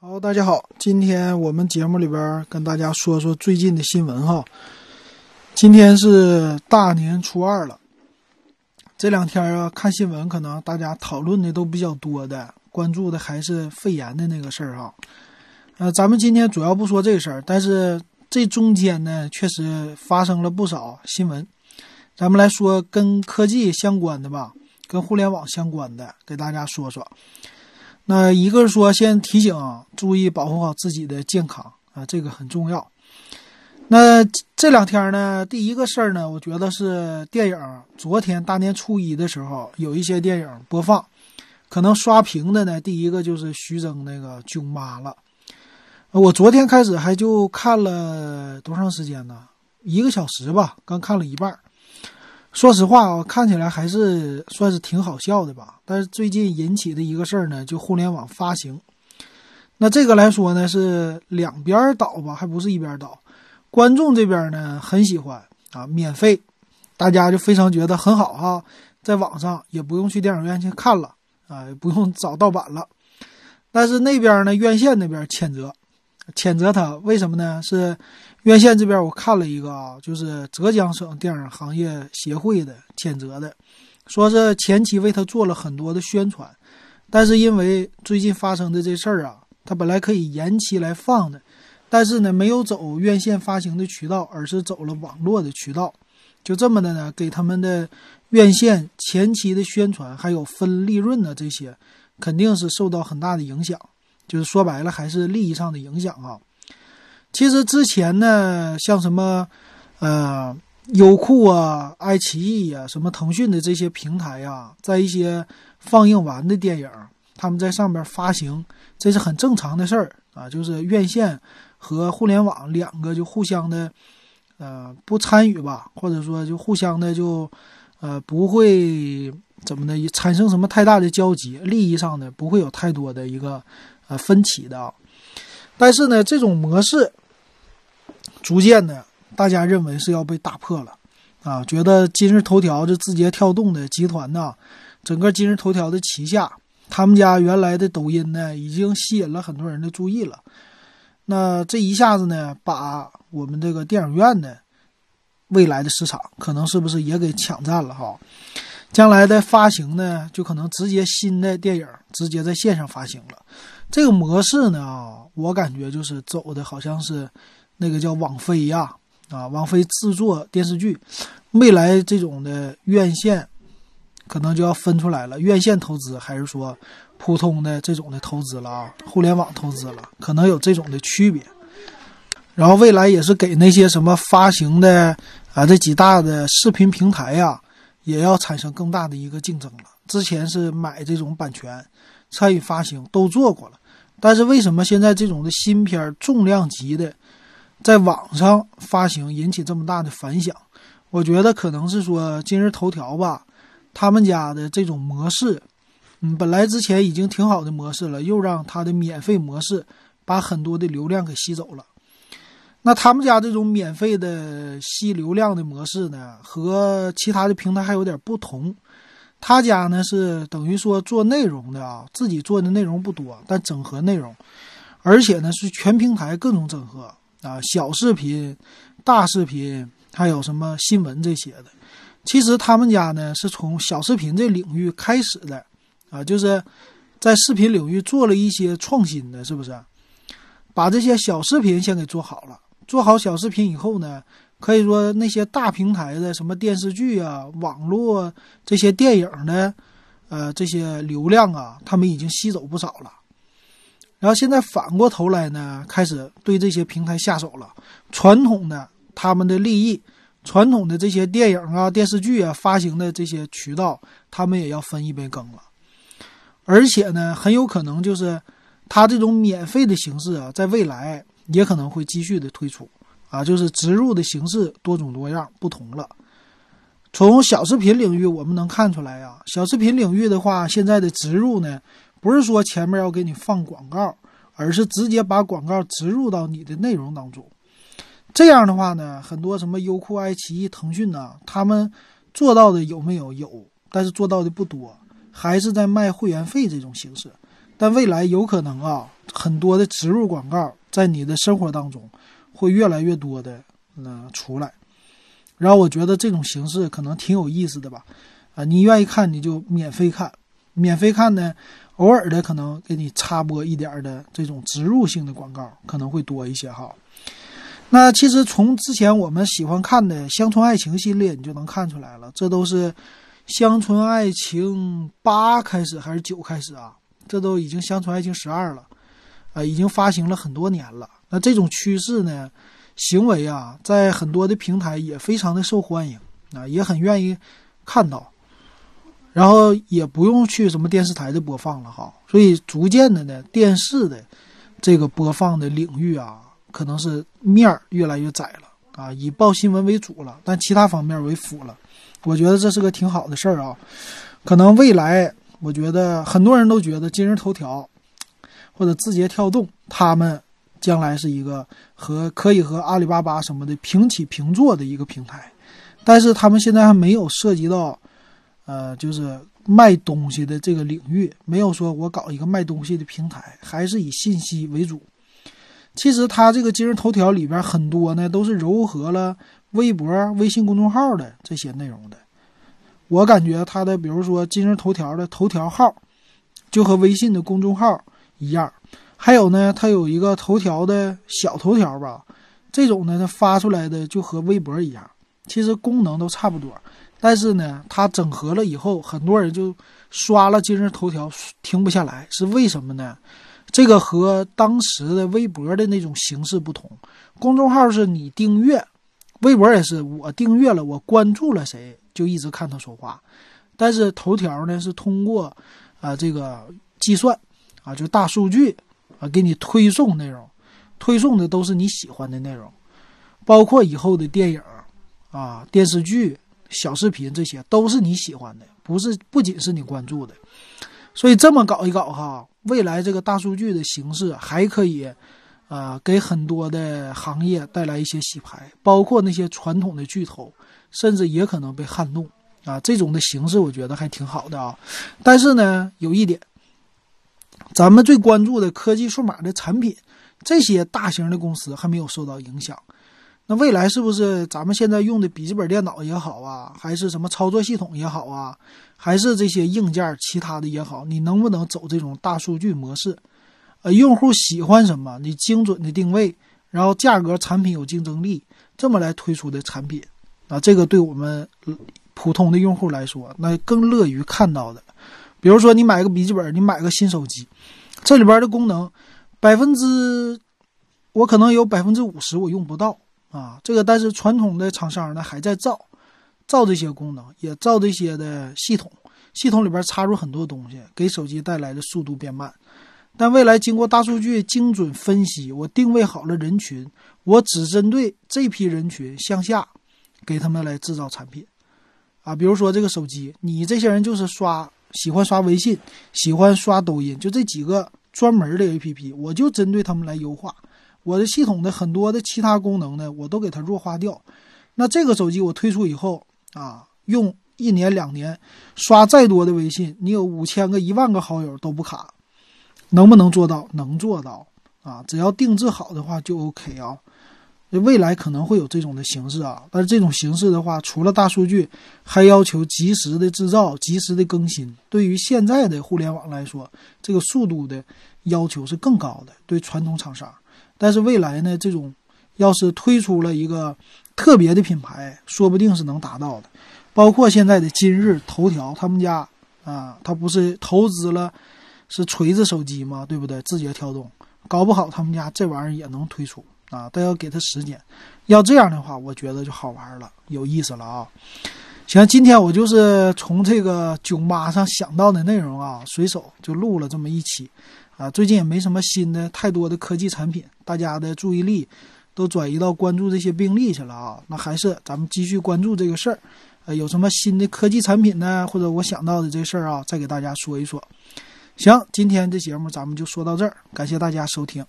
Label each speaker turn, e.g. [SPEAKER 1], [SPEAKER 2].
[SPEAKER 1] 好，大家好，今天我们节目里边跟大家说说最近的新闻哈。今天是大年初二了，这两天啊看新闻，可能大家讨论的都比较多的，关注的还是肺炎的那个事儿哈。呃，咱们今天主要不说这个事儿，但是这中间呢，确实发生了不少新闻。咱们来说跟科技相关的吧，跟互联网相关的，给大家说说。那一个是说，先提醒注意保护好自己的健康啊，这个很重要。那这两天呢，第一个事儿呢，我觉得是电影。昨天大年初一的时候，有一些电影播放，可能刷屏的呢，第一个就是徐峥那个《囧妈》了。我昨天开始还就看了多长时间呢？一个小时吧，刚看了一半。说实话啊，看起来还是算是挺好笑的吧。但是最近引起的一个事儿呢，就互联网发行。那这个来说呢，是两边倒吧，还不是一边倒。观众这边呢很喜欢啊，免费，大家就非常觉得很好哈，在网上也不用去电影院去看了啊，也不用找盗版了。但是那边呢，院线那边谴责，谴责他为什么呢？是。院线这边我看了一个啊，就是浙江省电影行业协会的谴责的，说是前期为他做了很多的宣传，但是因为最近发生的这事儿啊，他本来可以延期来放的，但是呢没有走院线发行的渠道，而是走了网络的渠道，就这么的呢，给他们的院线前期的宣传还有分利润的这些，肯定是受到很大的影响，就是说白了还是利益上的影响啊。其实之前呢，像什么，呃，优酷啊、爱奇艺呀、什么腾讯的这些平台呀，在一些放映完的电影，他们在上面发行，这是很正常的事儿啊。就是院线和互联网两个就互相的，呃，不参与吧，或者说就互相的就，呃，不会怎么的产生什么太大的交集，利益上的不会有太多的一个呃分歧的啊。但是呢，这种模式逐渐的，大家认为是要被打破了，啊，觉得今日头条这字节跳动的集团呢，整个今日头条的旗下，他们家原来的抖音呢，已经吸引了很多人的注意了。那这一下子呢，把我们这个电影院的未来的市场，可能是不是也给抢占了哈？将来的发行呢，就可能直接新的电影直接在线上发行了。这个模式呢，啊，我感觉就是走的好像是那个叫网飞呀，啊，网飞制作电视剧，未来这种的院线可能就要分出来了，院线投资还是说普通的这种的投资了啊，互联网投资了，可能有这种的区别。然后未来也是给那些什么发行的啊这几大的视频平台呀，也要产生更大的一个竞争了。之前是买这种版权。参与发行都做过了，但是为什么现在这种的新片重量级的，在网上发行引起这么大的反响？我觉得可能是说今日头条吧，他们家的这种模式，嗯，本来之前已经挺好的模式了，又让他的免费模式把很多的流量给吸走了。那他们家这种免费的吸流量的模式呢，和其他的平台还有点不同。他家呢是等于说做内容的啊，自己做的内容不多，但整合内容，而且呢是全平台各种整合啊，小视频、大视频，还有什么新闻这些的。其实他们家呢是从小视频这领域开始的啊，就是在视频领域做了一些创新的，是不是？把这些小视频先给做好了，做好小视频以后呢？可以说那些大平台的什么电视剧啊、网络这些电影的，呃，这些流量啊，他们已经吸走不少了。然后现在反过头来呢，开始对这些平台下手了。传统的他们的利益，传统的这些电影啊、电视剧啊发行的这些渠道，他们也要分一杯羹了。而且呢，很有可能就是他这种免费的形式啊，在未来也可能会继续的推出。啊，就是植入的形式多种多样，不同了。从小视频领域我们能看出来呀，小视频领域的话，现在的植入呢，不是说前面要给你放广告，而是直接把广告植入到你的内容当中。这样的话呢，很多什么优酷、爱奇艺、腾讯呐，他们做到的有没有？有，但是做到的不多，还是在卖会员费这种形式。但未来有可能啊，很多的植入广告在你的生活当中会越来越多的嗯出来。然后我觉得这种形式可能挺有意思的吧，啊，你愿意看你就免费看，免费看呢，偶尔的可能给你插播一点的这种植入性的广告可能会多一些哈。那其实从之前我们喜欢看的《乡村爱情》系列，你就能看出来了，这都是《乡村爱情八》开始还是九开始啊？这都已经《乡村爱情十二》了，啊，已经发行了很多年了。那这种趋势呢？行为啊，在很多的平台也非常的受欢迎啊，也很愿意看到，然后也不用去什么电视台的播放了哈，所以逐渐的呢，电视的这个播放的领域啊，可能是面儿越来越窄了啊，以报新闻为主了，但其他方面为辅了。我觉得这是个挺好的事儿啊，可能未来，我觉得很多人都觉得今日头条或者字节跳动他们。将来是一个和可以和阿里巴巴什么的平起平坐的一个平台，但是他们现在还没有涉及到，呃，就是卖东西的这个领域，没有说我搞一个卖东西的平台，还是以信息为主。其实它这个今日头条里边很多呢，都是糅合了微博、微信公众号的这些内容的。我感觉它的，比如说今日头条的头条号，就和微信的公众号一样。还有呢，它有一个头条的小头条吧，这种呢，它发出来的就和微博一样，其实功能都差不多。但是呢，它整合了以后，很多人就刷了今日头条停不下来，是为什么呢？这个和当时的微博的那种形式不同。公众号是你订阅，微博也是我订阅了，我关注了谁就一直看他说话。但是头条呢，是通过啊这个计算啊，就大数据。啊，给你推送内容，推送的都是你喜欢的内容，包括以后的电影啊、电视剧、小视频，这些都是你喜欢的，不是不仅是你关注的。所以这么搞一搞哈，未来这个大数据的形式还可以，啊，给很多的行业带来一些洗牌，包括那些传统的巨头，甚至也可能被撼动啊。这种的形式我觉得还挺好的啊，但是呢，有一点。咱们最关注的科技数码的产品，这些大型的公司还没有受到影响。那未来是不是咱们现在用的笔记本电脑也好啊，还是什么操作系统也好啊，还是这些硬件其他的也好，你能不能走这种大数据模式？呃，用户喜欢什么，你精准的定位，然后价格产品有竞争力，这么来推出的产品啊，这个对我们普通的用户来说，那更乐于看到的。比如说，你买个笔记本，你买个新手机，这里边的功能，百分之我可能有百分之五十我用不到啊。这个，但是传统的厂商呢还在造，造这些功能，也造这些的系统，系统里边插入很多东西，给手机带来的速度变慢。但未来经过大数据精准分析，我定位好了人群，我只针对这批人群向下，给他们来制造产品啊。比如说这个手机，你这些人就是刷。喜欢刷微信，喜欢刷抖音，就这几个专门的 A P P，我就针对他们来优化我的系统的很多的其他功能呢，我都给它弱化掉。那这个手机我推出以后啊，用一年两年，刷再多的微信，你有五千个、一万个好友都不卡，能不能做到？能做到啊，只要定制好的话就 O K 啊。未来可能会有这种的形式啊，但是这种形式的话，除了大数据，还要求及时的制造、及时的更新。对于现在的互联网来说，这个速度的要求是更高的。对传统厂商，但是未来呢，这种要是推出了一个特别的品牌，说不定是能达到的。包括现在的今日头条，他们家啊，他不是投资了是锤子手机吗？对不对？字节跳动，搞不好他们家这玩意儿也能推出。啊，都要给他时间，要这样的话，我觉得就好玩了，有意思了啊！行，今天我就是从这个囧妈上想到的内容啊，随手就录了这么一期啊。最近也没什么新的太多的科技产品，大家的注意力都转移到关注这些病例去了啊。那还是咱们继续关注这个事儿，呃，有什么新的科技产品呢？或者我想到的这事儿啊，再给大家说一说。行，今天这节目咱们就说到这儿，感谢大家收听。